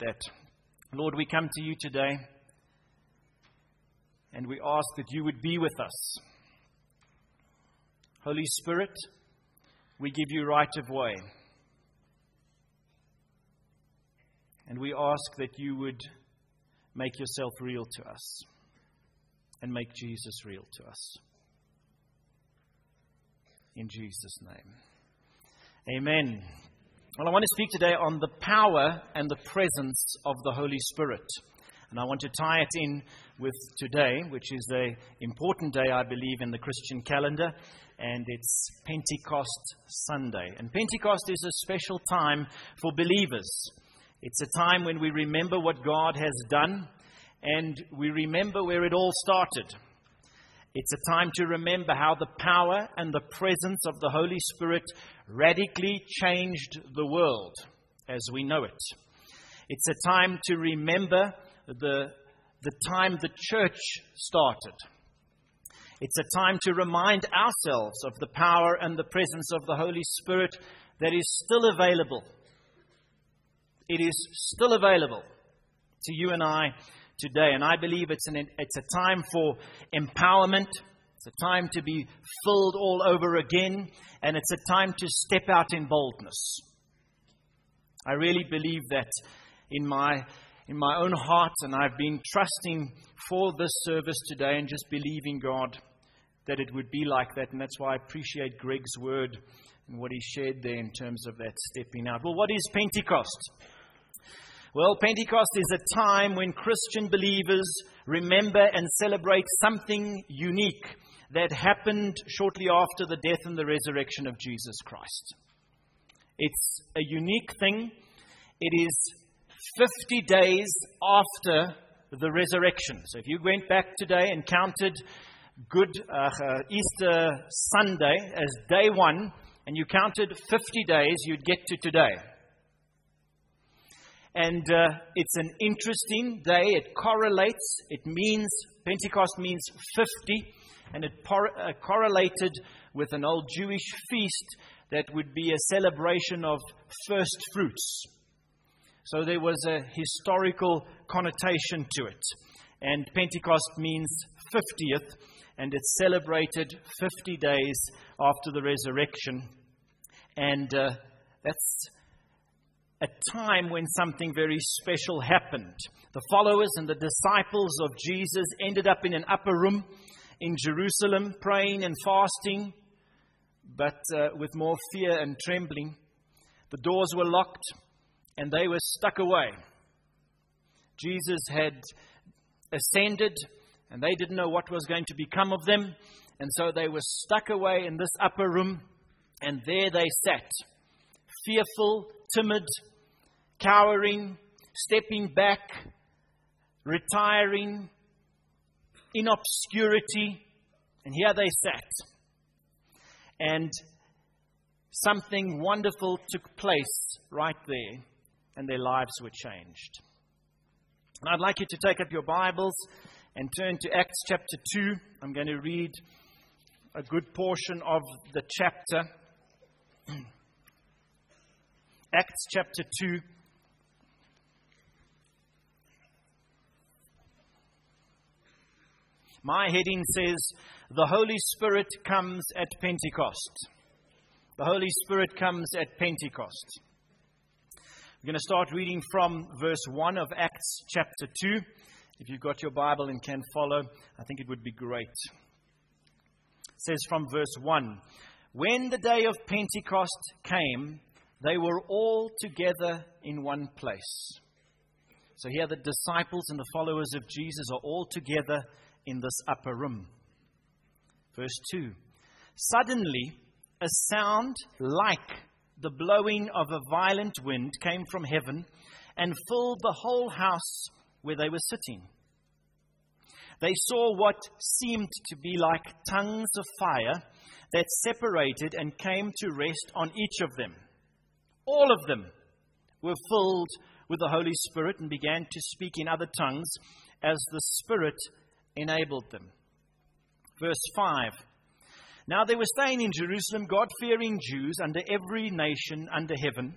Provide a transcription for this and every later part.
that. Lord, we come to you today and we ask that you would be with us. Holy Spirit, we give you right of way. And we ask that you would make yourself real to us and make Jesus real to us. In Jesus' name. Amen. Well, I want to speak today on the power and the presence of the Holy Spirit. And I want to tie it in with today, which is an important day, I believe, in the Christian calendar, and it's Pentecost Sunday. And Pentecost is a special time for believers. It's a time when we remember what God has done and we remember where it all started. It's a time to remember how the power and the presence of the Holy Spirit radically changed the world as we know it. It's a time to remember the, the time the church started. It's a time to remind ourselves of the power and the presence of the Holy Spirit that is still available. It is still available to you and I today. And I believe it's, an, it's a time for empowerment. It's a time to be filled all over again. And it's a time to step out in boldness. I really believe that in my, in my own heart, and I've been trusting for this service today and just believing God that it would be like that. And that's why I appreciate Greg's word and what he shared there in terms of that stepping out. Well, what is Pentecost? Well, Pentecost is a time when Christian believers remember and celebrate something unique that happened shortly after the death and the resurrection of Jesus Christ. It's a unique thing. It is 50 days after the resurrection. So if you went back today and counted Good uh, uh, Easter Sunday as day one, and you counted 50 days, you'd get to today. And uh, it's an interesting day. It correlates. It means, Pentecost means 50. And it por- uh, correlated with an old Jewish feast that would be a celebration of first fruits. So there was a historical connotation to it. And Pentecost means 50th. And it's celebrated 50 days after the resurrection. And uh, that's a time when something very special happened. The followers and the disciples of Jesus ended up in an upper room in Jerusalem, praying and fasting, but uh, with more fear and trembling. The doors were locked and they were stuck away. Jesus had ascended and they didn't know what was going to become of them, and so they were stuck away in this upper room, and there they sat, fearful, timid, cowering, stepping back, retiring, in obscurity. And here they sat. And something wonderful took place right there, and their lives were changed. And I'd like you to take up your Bibles and turn to Acts chapter 2. I'm going to read a good portion of the chapter. Acts chapter 2. My heading says, The Holy Spirit comes at Pentecost. The Holy Spirit comes at Pentecost. We're going to start reading from verse 1 of Acts chapter 2. If you've got your Bible and can follow, I think it would be great. It says from verse 1 When the day of Pentecost came, they were all together in one place. So here the disciples and the followers of Jesus are all together in this upper room. Verse 2 Suddenly, a sound like the blowing of a violent wind came from heaven and filled the whole house where they were sitting. They saw what seemed to be like tongues of fire that separated and came to rest on each of them. All of them were filled with the Holy Spirit and began to speak in other tongues as the Spirit enabled them. Verse 5 Now they were staying in Jerusalem, God fearing Jews under every nation under heaven.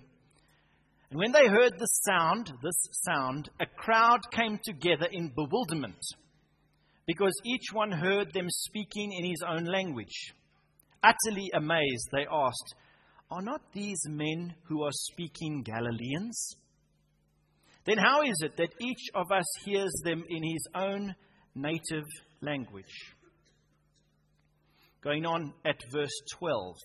And when they heard the sound, this sound, a crowd came together in bewilderment, because each one heard them speaking in his own language. Utterly amazed, they asked, Are not these men who are speaking Galileans? Then how is it that each of us hears them in his own native language? Going on at verse 12.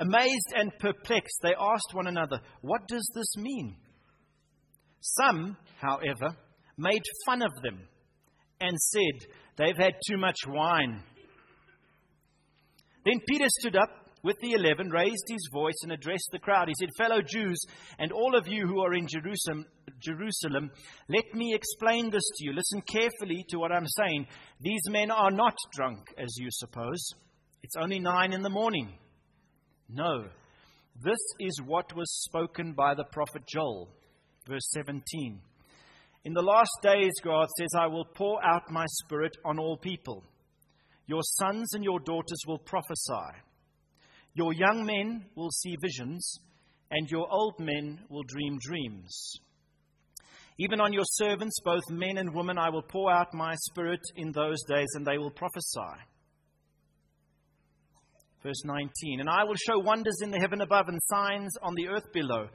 Amazed and perplexed, they asked one another, What does this mean? Some, however, made fun of them and said, They've had too much wine. Then Peter stood up with the eleven, raised his voice, and addressed the crowd. He said, Fellow Jews, and all of you who are in Jerusalem, Jerusalem, let me explain this to you. Listen carefully to what I'm saying. These men are not drunk, as you suppose. It's only nine in the morning. No. This is what was spoken by the prophet Joel. Verse 17. In the last days, God says, I will pour out my spirit on all people. Your sons and your daughters will prophesy. Your young men will see visions, and your old men will dream dreams. Even on your servants, both men and women, I will pour out my spirit in those days, and they will prophesy. Verse 19 And I will show wonders in the heaven above and signs on the earth below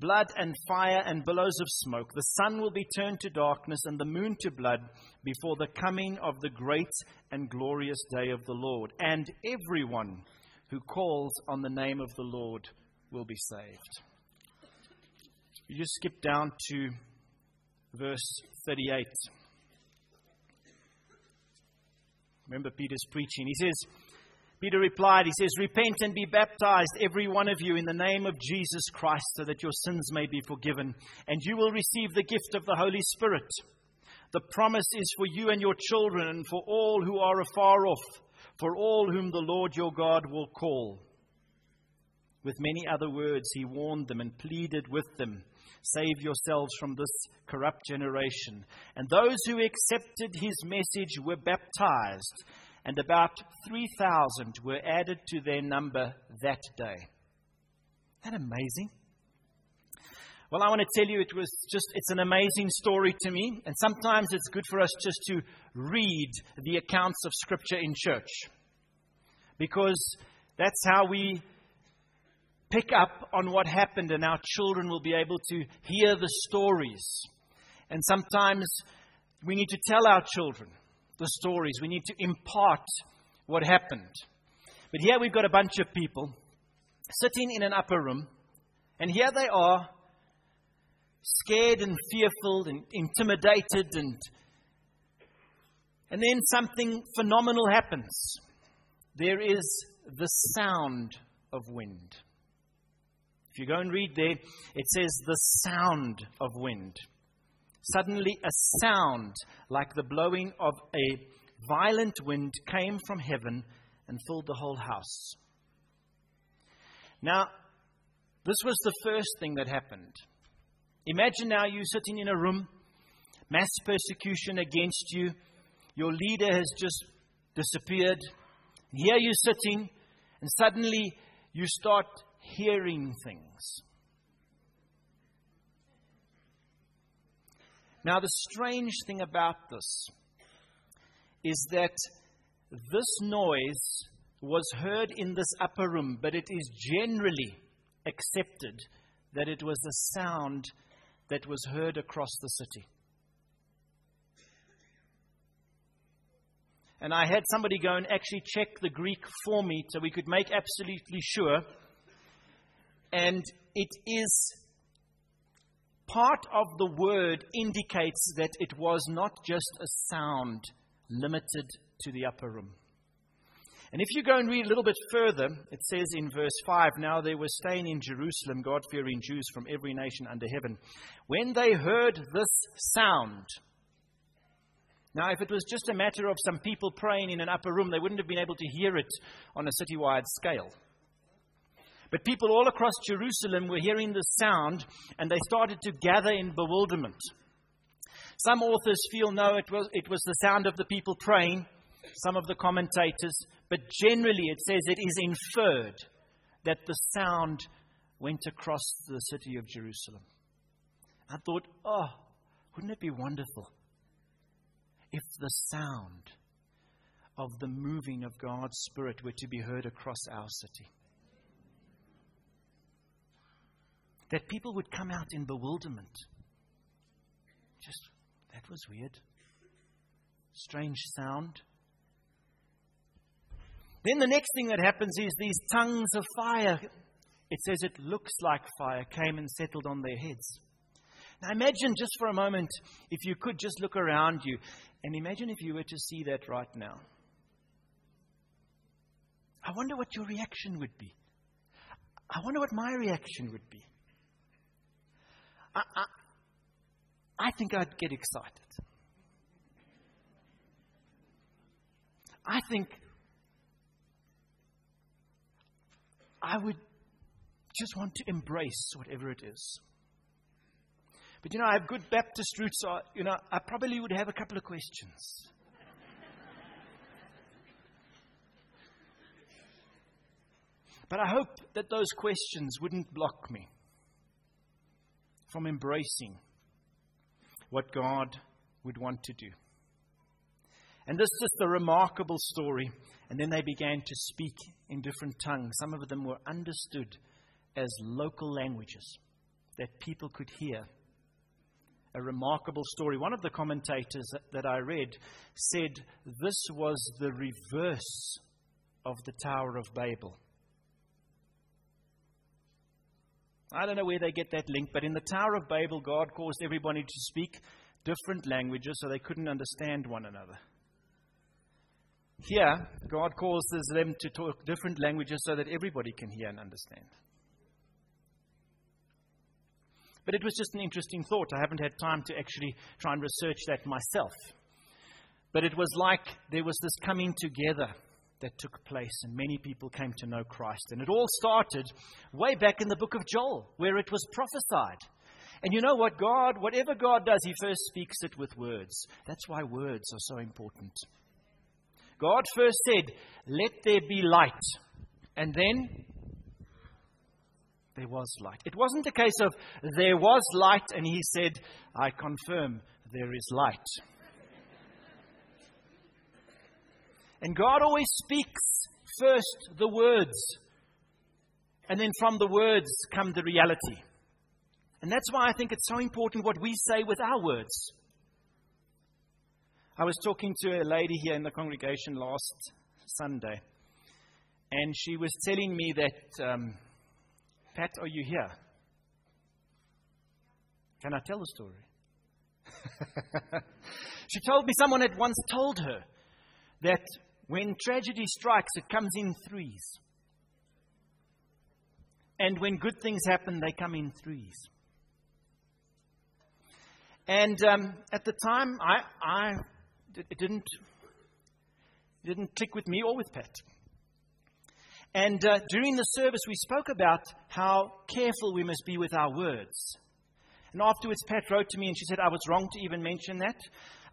blood and fire and billows of smoke. The sun will be turned to darkness and the moon to blood before the coming of the great and glorious day of the Lord. And everyone who calls on the name of the Lord will be saved. You just skip down to verse 38. Remember Peter's preaching. He says, Peter replied, He says, Repent and be baptized, every one of you, in the name of Jesus Christ, so that your sins may be forgiven, and you will receive the gift of the Holy Spirit. The promise is for you and your children, and for all who are afar off, for all whom the Lord your God will call. With many other words, he warned them and pleaded with them Save yourselves from this corrupt generation. And those who accepted his message were baptized and about 3,000 were added to their number that day. Isn't that amazing? Well, I want to tell you, it was just, it's an amazing story to me. And sometimes it's good for us just to read the accounts of Scripture in church. Because that's how we pick up on what happened, and our children will be able to hear the stories. And sometimes we need to tell our children the stories. We need to impart what happened. But here we've got a bunch of people sitting in an upper room, and here they are, scared and fearful and intimidated, and, and then something phenomenal happens. There is the sound of wind. If you go and read there, it says the sound of wind. Suddenly, a sound like the blowing of a violent wind came from heaven and filled the whole house. Now, this was the first thing that happened. Imagine now you sitting in a room, mass persecution against you, your leader has just disappeared. Here you're sitting, and suddenly you start hearing things. Now, the strange thing about this is that this noise was heard in this upper room, but it is generally accepted that it was a sound that was heard across the city. And I had somebody go and actually check the Greek for me so we could make absolutely sure. And it is part of the word indicates that it was not just a sound limited to the upper room. And if you go and read a little bit further, it says in verse 5 Now they were staying in Jerusalem, God fearing Jews from every nation under heaven. When they heard this sound, now if it was just a matter of some people praying in an upper room, they wouldn't have been able to hear it on a citywide scale. But people all across Jerusalem were hearing the sound and they started to gather in bewilderment. Some authors feel no, it was, it was the sound of the people praying, some of the commentators, but generally it says it is inferred that the sound went across the city of Jerusalem. I thought, oh, wouldn't it be wonderful if the sound of the moving of God's Spirit were to be heard across our city? That people would come out in bewilderment. Just, that was weird. Strange sound. Then the next thing that happens is these tongues of fire. It says it looks like fire came and settled on their heads. Now imagine just for a moment if you could just look around you and imagine if you were to see that right now. I wonder what your reaction would be. I wonder what my reaction would be. I, I, I think I'd get excited. I think I would just want to embrace whatever it is. But you know, I have good Baptist roots, so you know, I probably would have a couple of questions. but I hope that those questions wouldn't block me from embracing what God would want to do. And this is just a remarkable story. And then they began to speak in different tongues. Some of them were understood as local languages that people could hear. A remarkable story. One of the commentators that I read said this was the reverse of the Tower of Babel. I don't know where they get that link, but in the Tower of Babel, God caused everybody to speak different languages so they couldn't understand one another. Here, God causes them to talk different languages so that everybody can hear and understand. But it was just an interesting thought. I haven't had time to actually try and research that myself. But it was like there was this coming together that took place, and many people came to know Christ. And it all started way back in the book of Joel, where it was prophesied. And you know what? God, whatever God does, He first speaks it with words. That's why words are so important. God first said, Let there be light. And then there was light. It wasn't a case of there was light and he said, I confirm there is light. and God always speaks first the words, and then from the words come the reality. And that's why I think it's so important what we say with our words. I was talking to a lady here in the congregation last Sunday, and she was telling me that, um, Pat, are you here? Can I tell the story? she told me someone had once told her that when tragedy strikes, it comes in threes. And when good things happen, they come in threes. And um, at the time, I, I it didn't, didn't click with me or with Pat. And uh, during the service, we spoke about how careful we must be with our words. And afterwards, Pat wrote to me and she said, I was wrong to even mention that.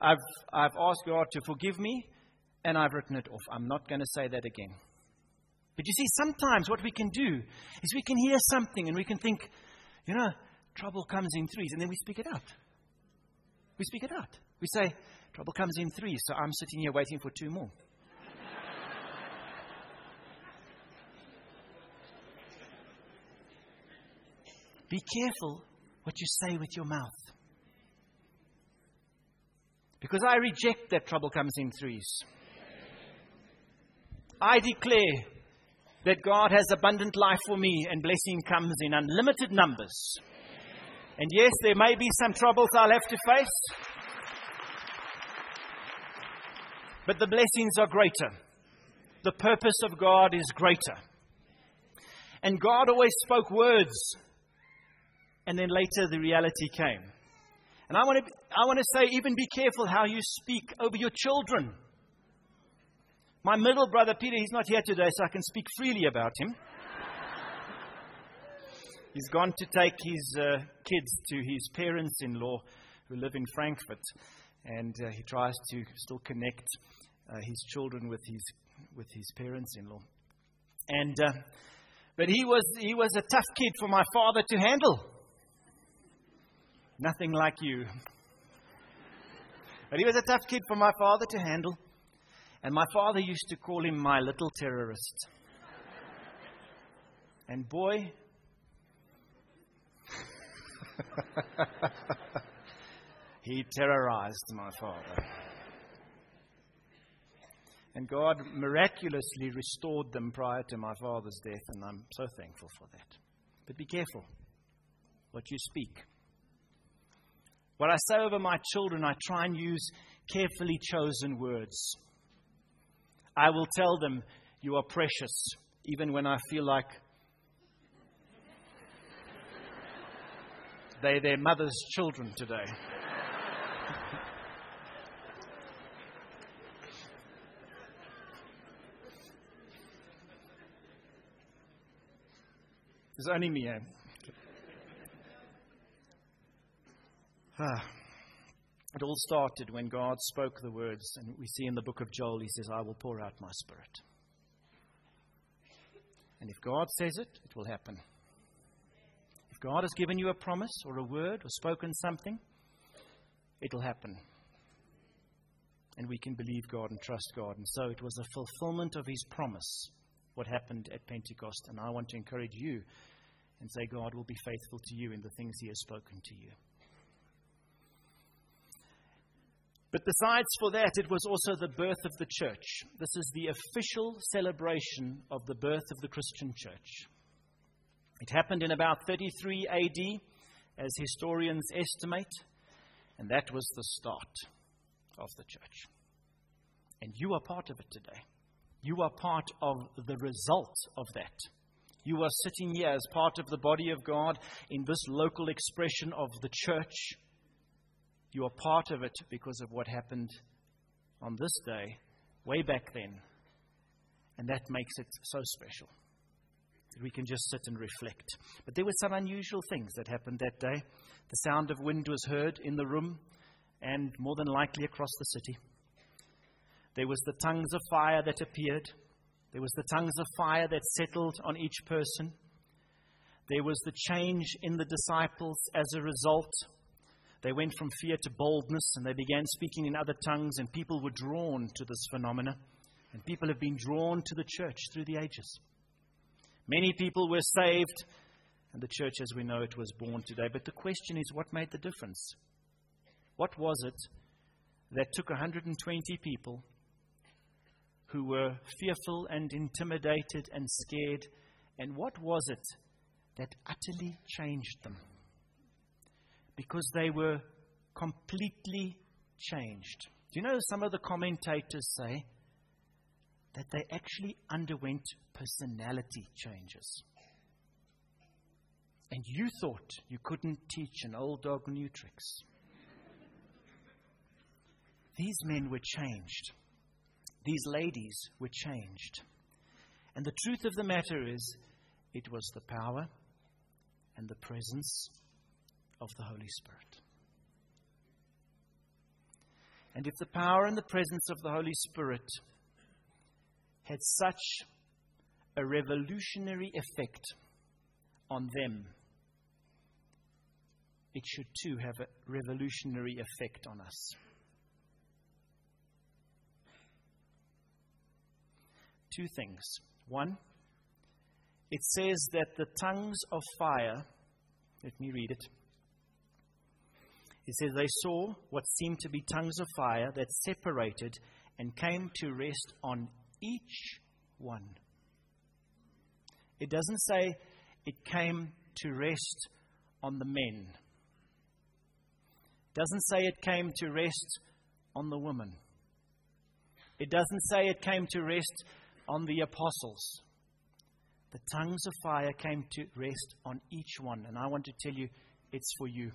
I've, I've asked God to forgive me and I've written it off. I'm not going to say that again. But you see, sometimes what we can do is we can hear something and we can think, you know, trouble comes in threes, and then we speak it out. We speak it out. We say, Trouble comes in three, so I'm sitting here waiting for two more. Be careful what you say with your mouth. Because I reject that trouble comes in threes. I declare that God has abundant life for me and blessing comes in unlimited numbers. And yes, there may be some troubles I'll have to face. But the blessings are greater. The purpose of God is greater. And God always spoke words, and then later the reality came. And I want to, I want to say, even be careful how you speak over your children. My middle brother Peter, he's not here today, so I can speak freely about him. he's gone to take his uh, kids to his parents in law who live in Frankfurt, and uh, he tries to still connect uh, his children with his, with his parents in law. And, uh, But he was, he was a tough kid for my father to handle. Nothing like you. But he was a tough kid for my father to handle. And my father used to call him my little terrorist. And boy, he terrorized my father. And God miraculously restored them prior to my father's death, and I'm so thankful for that. But be careful what you speak. What I say over my children, I try and use carefully chosen words. I will tell them, You are precious, even when I feel like they're their mother's children today. It's only me. Eh? Ah. It all started when God spoke the words, and we see in the book of Joel, He says, I will pour out my spirit. And if God says it, it will happen. If God has given you a promise or a word or spoken something, it'll happen. And we can believe God and trust God. And so it was a fulfillment of His promise, what happened at Pentecost. And I want to encourage you and say, God will be faithful to you in the things He has spoken to you. But besides for that, it was also the birth of the church. This is the official celebration of the birth of the Christian church. It happened in about 33 AD, as historians estimate, and that was the start of the church. And you are part of it today. You are part of the result of that. You are sitting here as part of the body of God in this local expression of the church you are part of it because of what happened on this day, way back then. And that makes it so special. We can just sit and reflect. But there were some unusual things that happened that day. The sound of wind was heard in the room and more than likely across the city. There was the tongues of fire that appeared. There was the tongues of fire that settled on each person. There was the change in the disciples as a result they went from fear to boldness and they began speaking in other tongues, and people were drawn to this phenomena. And people have been drawn to the church through the ages. Many people were saved, and the church as we know it was born today. But the question is what made the difference? What was it that took 120 people who were fearful and intimidated and scared? And what was it that utterly changed them? because they were completely changed. Do you know some of the commentators say that they actually underwent personality changes? And you thought you couldn't teach an old dog new tricks. These men were changed. These ladies were changed. And the truth of the matter is, it was the power and the presence of the Holy Spirit. And if the power and the presence of the Holy Spirit had such a revolutionary effect on them, it should too have a revolutionary effect on us. Two things. One, it says that the tongues of fire, let me read it. It says, They saw what seemed to be tongues of fire that separated and came to rest on each one. It doesn't say it came to rest on the men. Doesn't say it came to rest on the woman. It doesn't say it came to rest on the apostles. The tongues of fire came to rest on each one. And I want to tell you, it's for you.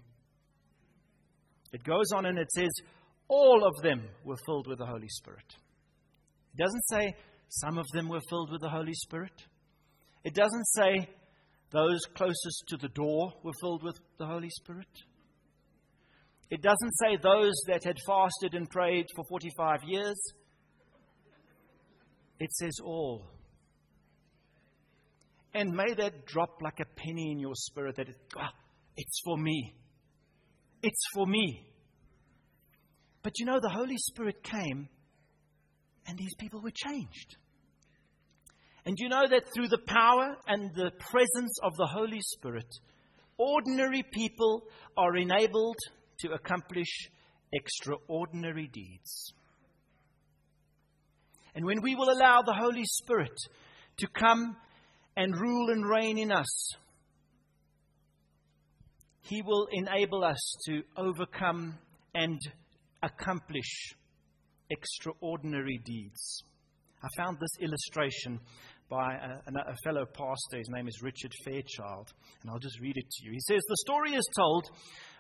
It goes on and it says, all of them were filled with the Holy Spirit. It doesn't say some of them were filled with the Holy Spirit. It doesn't say those closest to the door were filled with the Holy Spirit. It doesn't say those that had fasted and prayed for 45 years. It says all. And may that drop like a penny in your spirit that it, ah, it's for me. It's for me. But you know, the Holy Spirit came and these people were changed. And you know that through the power and the presence of the Holy Spirit, ordinary people are enabled to accomplish extraordinary deeds. And when we will allow the Holy Spirit to come and rule and reign in us, He will enable us to overcome and accomplish extraordinary deeds. I found this illustration by a, a, fellow pastor. His name is Richard Fairchild, and I'll just read it to you. He says The story is told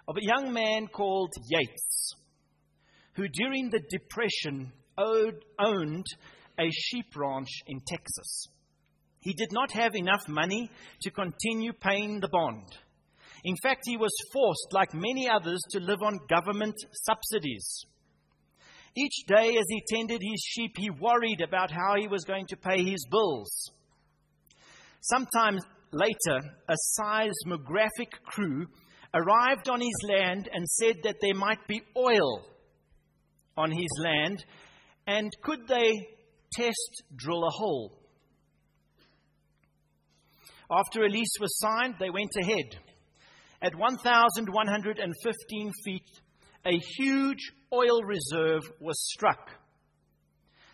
of a young man called Yates, who during the Depression owed, owned a sheep ranch in Texas. He did not have enough money to continue paying the bond. In fact, he was forced, like many others, to live on government subsidies. Each day as he tended his sheep, he worried about how he was going to pay his bills. Sometime later, a seismographic crew arrived on his land and said that there might be oil on his land, and could they test drill a hole? After a lease was signed, they went ahead. At 1,115 feet, a huge oil reserve was struck.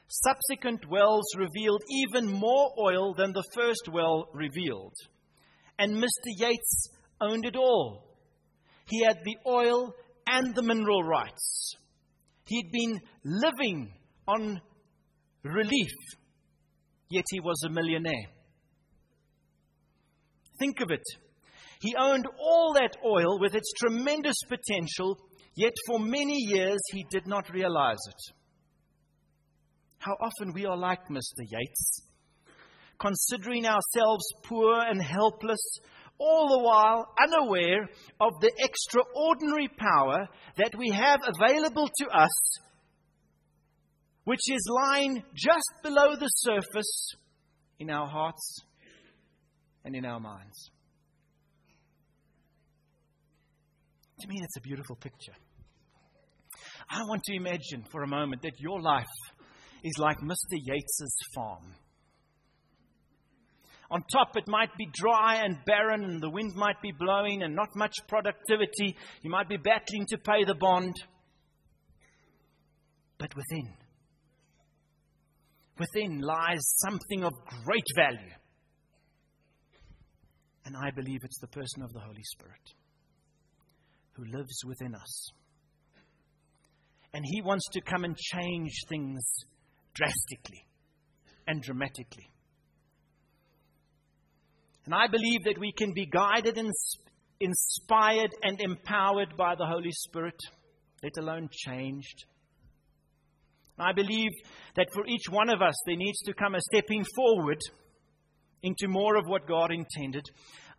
Subsequent wells revealed even more oil than the first well revealed. And Mr. Yates owned it all. He had the oil and the mineral rights. He'd been living on relief, yet he was a millionaire. Think of it. He owned all that oil with its tremendous potential, yet for many years he did not realize it. How often we are like Mr. Yates, considering ourselves poor and helpless, all the while unaware of the extraordinary power that we have available to us, which is lying just below the surface in our hearts and in our minds. To me, that's a beautiful picture. I want to imagine for a moment that your life is like Mr. Yates's farm. On top, it might be dry and barren, and the wind might be blowing, and not much productivity. You might be battling to pay the bond. But within, within lies something of great value. And I believe it's the person of the Holy Spirit who lives within us. And He wants to come and change things drastically and dramatically. And I believe that we can be guided and inspired and empowered by the Holy Spirit, let alone changed. I believe that for each one of us, there needs to come a stepping forward into more of what God intended.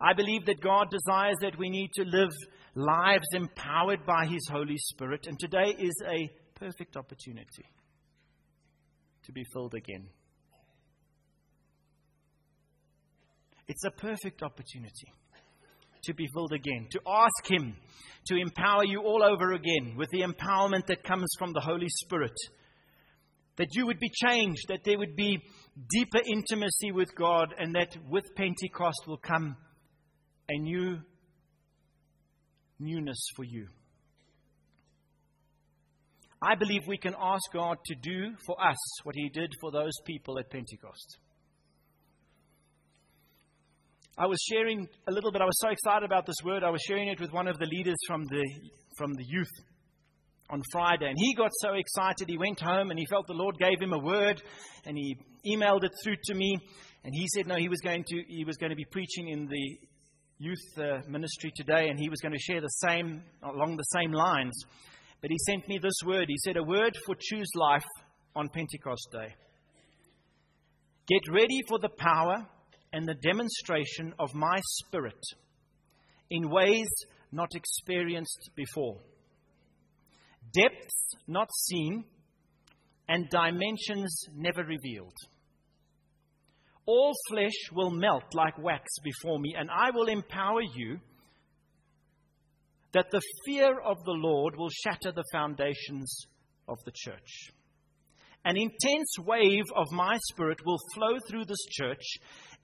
I believe that God desires that we need to live lives empowered by His Holy Spirit, and today is a perfect opportunity to be filled again. It's a perfect opportunity to be filled again, to ask Him to empower you all over again with the empowerment that comes from the Holy Spirit. That you would be changed, that there would be deeper intimacy with God, and that with Pentecost will come a new newness for you. I believe we can ask God to do for us what He did for those people at Pentecost. I was sharing a little bit, I was so excited about this word, I was sharing it with one of the leaders from the, from the youth on Friday. And he got so excited, he went home and he felt the Lord gave him a word and he emailed it through to me. And he said, no, he was going to, he was going to be preaching in the youth uh, ministry today, and he was going to share the same, along the same lines. But he sent me this word. He said, A word for choose life on Pentecost Day. Get ready for the power and the demonstration of my spirit in ways not experienced before, depths not seen, and dimensions never revealed. All flesh will melt like wax before me, and I will empower you that the fear of the Lord will shatter the foundations of the church. An intense wave of my spirit will flow through this church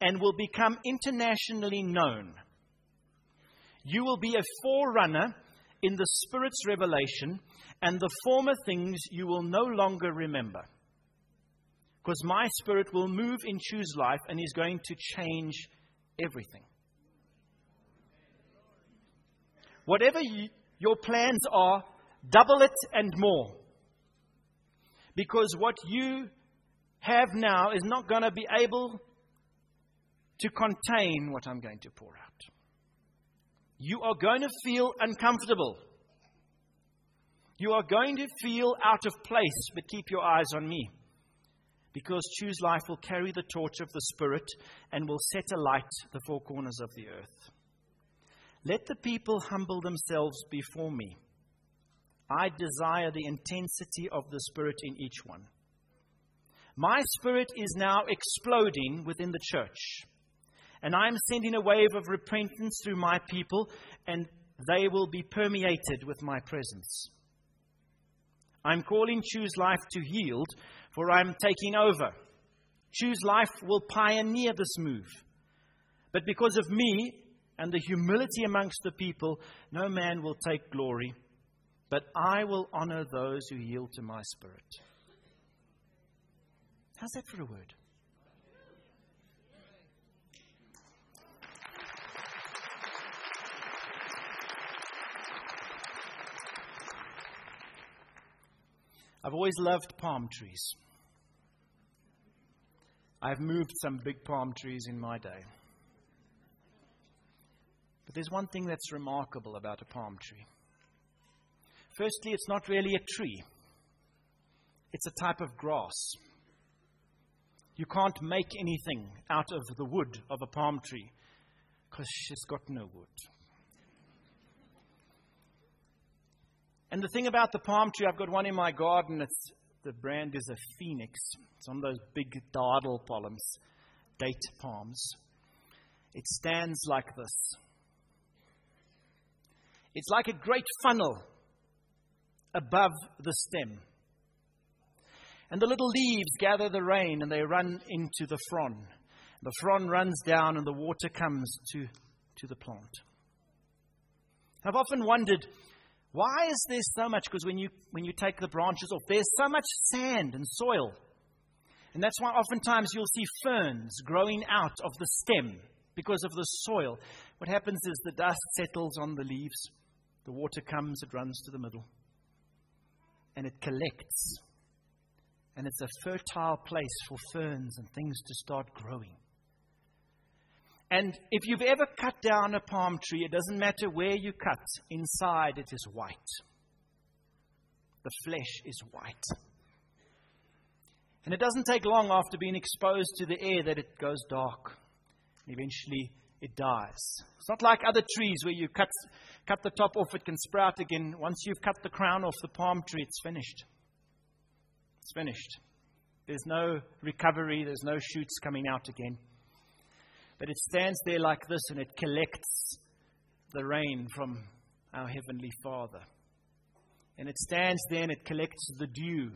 and will become internationally known. You will be a forerunner in the Spirit's revelation, and the former things you will no longer remember. Because my Spirit will move in Choose Life and is going to change everything. Whatever you, your plans are, double it and more. Because what you have now is not going to be able to contain what I'm going to pour out. You are going to feel uncomfortable. You are going to feel out of place, but keep your eyes on me. Because Choose Life will carry the torch of the Spirit and will set alight the four corners of the earth. Let the people humble themselves before me. I desire the intensity of the Spirit in each one. My spirit is now exploding within the church. And I am sending a wave of repentance through my people, and they will be permeated with my presence. I'm calling Choose Life to yield, for I'm taking over. Choose Life will pioneer this move. But because of me and the humility amongst the people, no man will take glory, but I will honor those who yield to my spirit. How's that for a word? I've always loved palm trees. I've moved some big palm trees in my day. But there's one thing that's remarkable about a palm tree. Firstly, it's not really a tree, it's a type of grass. You can't make anything out of the wood of a palm tree because it's got no wood. And the thing about the palm tree, I've got one in my garden. It's, the brand is a phoenix. It's one of those big dardel palms, date palms. It stands like this. It's like a great funnel above the stem. And the little leaves gather the rain and they run into the frond. The frond runs down and the water comes to, to the plant. I've often wondered why is there so much? Because when you, when you take the branches off, there's so much sand and soil. And that's why oftentimes you'll see ferns growing out of the stem because of the soil. What happens is the dust settles on the leaves, the water comes, it runs to the middle, and it collects. And it's a fertile place for ferns and things to start growing. And if you've ever cut down a palm tree, it doesn't matter where you cut, inside it is white. The flesh is white. And it doesn't take long after being exposed to the air that it goes dark. Eventually it dies. It's not like other trees where you cut, cut the top off, it can sprout again. Once you've cut the crown off the palm tree, it's finished. It's finished. There's no recovery, there's no shoots coming out again. But it stands there like this and it collects the rain from our Heavenly Father. And it stands there and it collects the dew.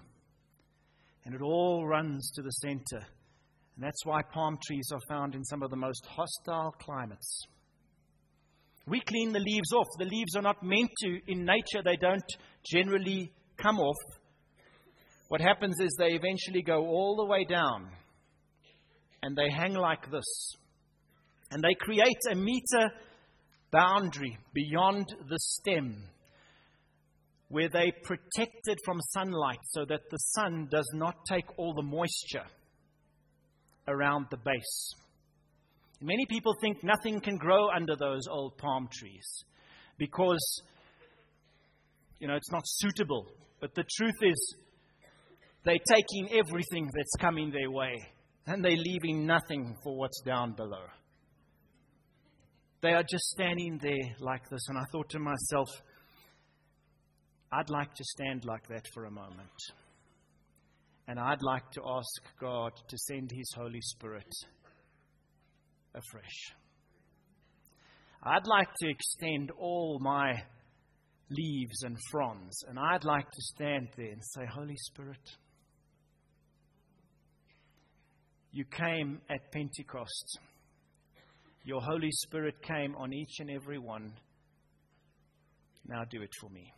And it all runs to the center. And that's why palm trees are found in some of the most hostile climates. We clean the leaves off. The leaves are not meant to, in nature, they don't generally come off. What happens is they eventually go all the way down and they hang like this. And they create a meter boundary beyond the stem where they protect it from sunlight so that the sun does not take all the moisture around the base. Many people think nothing can grow under those old palm trees because, you know, it's not suitable. But the truth is, they're taking everything that's coming their way and they're leaving nothing for what's down below. They are just standing there like this. And I thought to myself, I'd like to stand like that for a moment. And I'd like to ask God to send His Holy Spirit afresh. I'd like to extend all my leaves and fronds, and I'd like to stand there and say, Holy Spirit, you came at Pentecost. Your Holy Spirit came on each and every one. Now do it for me.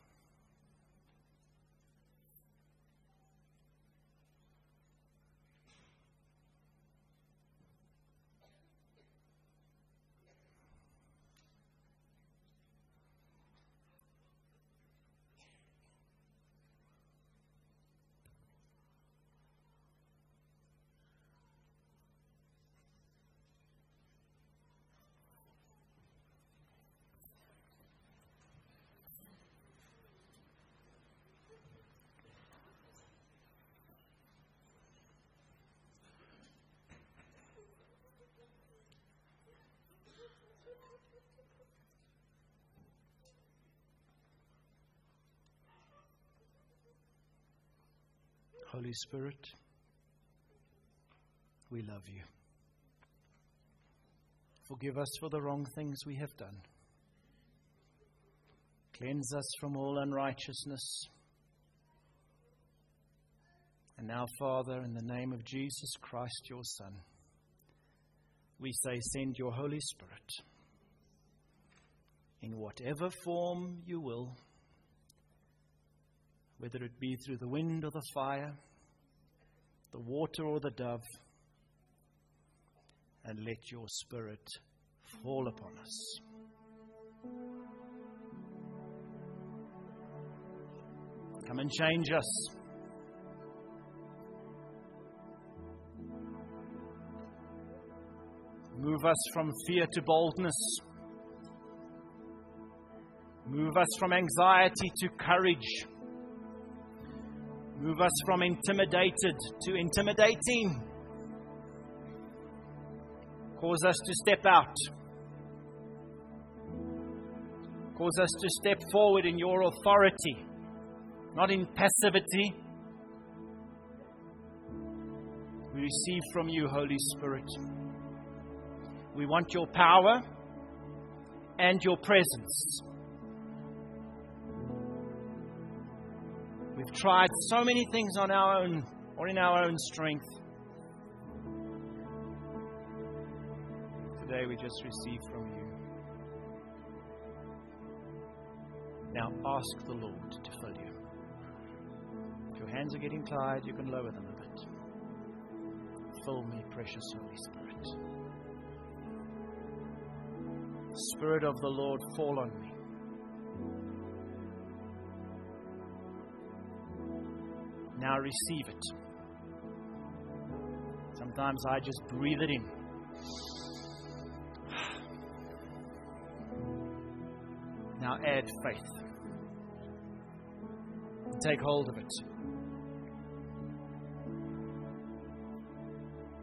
Holy Spirit, we love you. Forgive us for the wrong things we have done. Cleanse us from all unrighteousness. And now, Father, in the name of Jesus Christ, your Son, we say, send your Holy Spirit in whatever form you will whether it be through the wind or the fire, the water or the dove, and let your Spirit fall upon us. Come and change us. Move us from fear to boldness. Move us from anxiety to courage. Move us from intimidated to intimidating. Cause us to step out. Cause us to step forward in your authority, not in passivity. We receive from you, Holy Spirit. We want your power and your presence. We've tried so many things on our own or in our own strength. Today we just receive from you. Now ask the Lord to fill you. If your hands are getting tired, you can lower them a bit. Fill me, precious Holy Spirit. Spirit of the Lord, fall on me. Now receive it. Sometimes I just breathe it in. Now add faith. Take hold of it.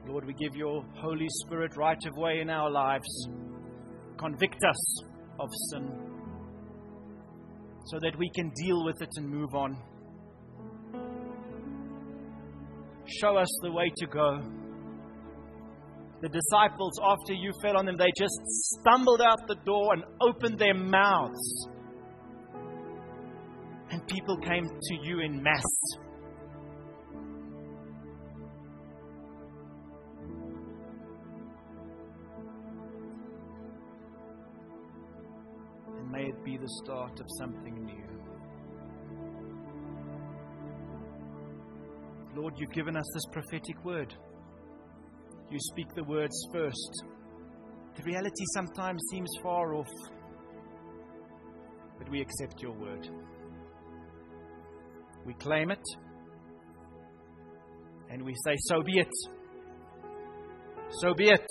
Lord, we give your Holy Spirit right of way in our lives. Convict us of sin so that we can deal with it and move on. Show us the way to go. The disciples, after you fell on them, they just stumbled out the door and opened their mouths. And people came to you in mass. And may it be the start of something new. Lord, you've given us this prophetic word. You speak the words first. The reality sometimes seems far off, but we accept your word. We claim it, and we say, So be it. So be it.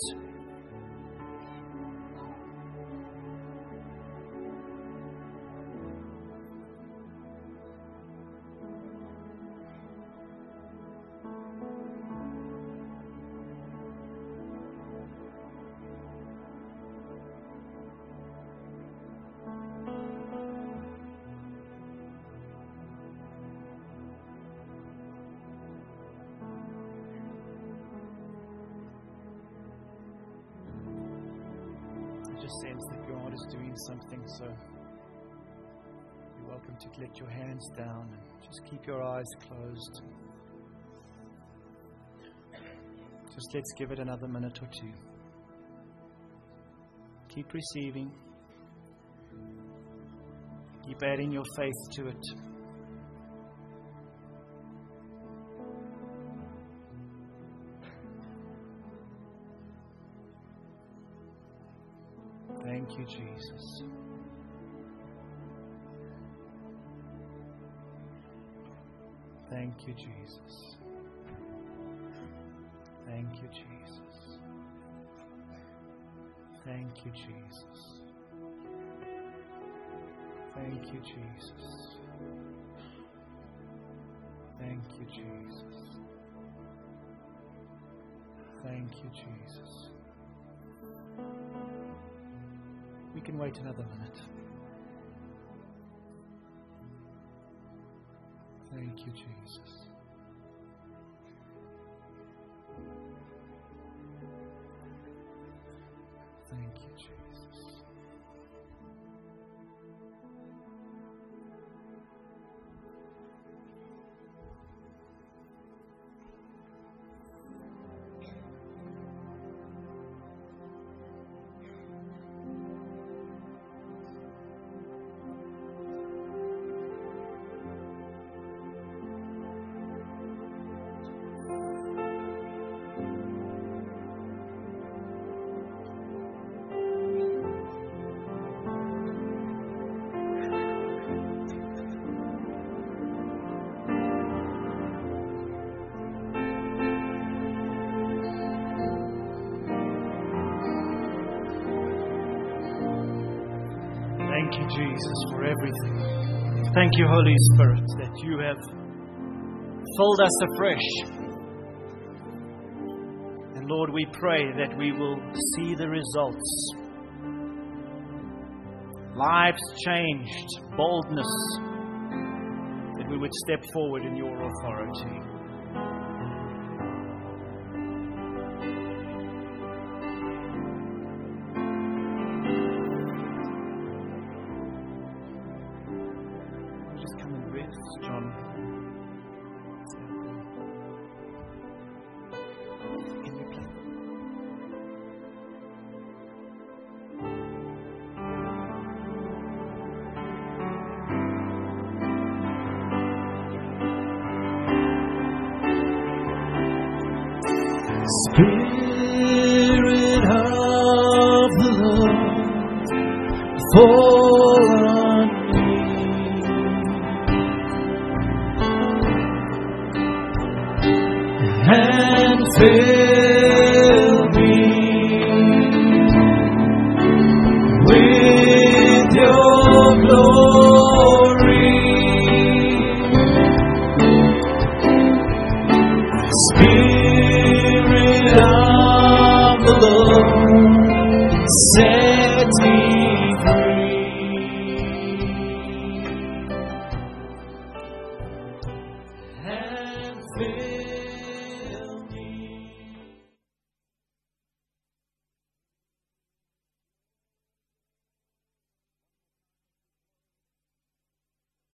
Keep your eyes closed. Just let's give it another minute or two. Keep receiving. Keep adding your faith to it. Thank you, Jesus. Thank you, Jesus. Thank you, Jesus. Thank you, Jesus. Thank you, Jesus. Thank you, Jesus. Thank you, Jesus. We can wait another minute. You, Jesus. Thank you, Holy Spirit, that you have filled us afresh. And Lord, we pray that we will see the results. Lives changed, boldness, that we would step forward in your authority. Spirit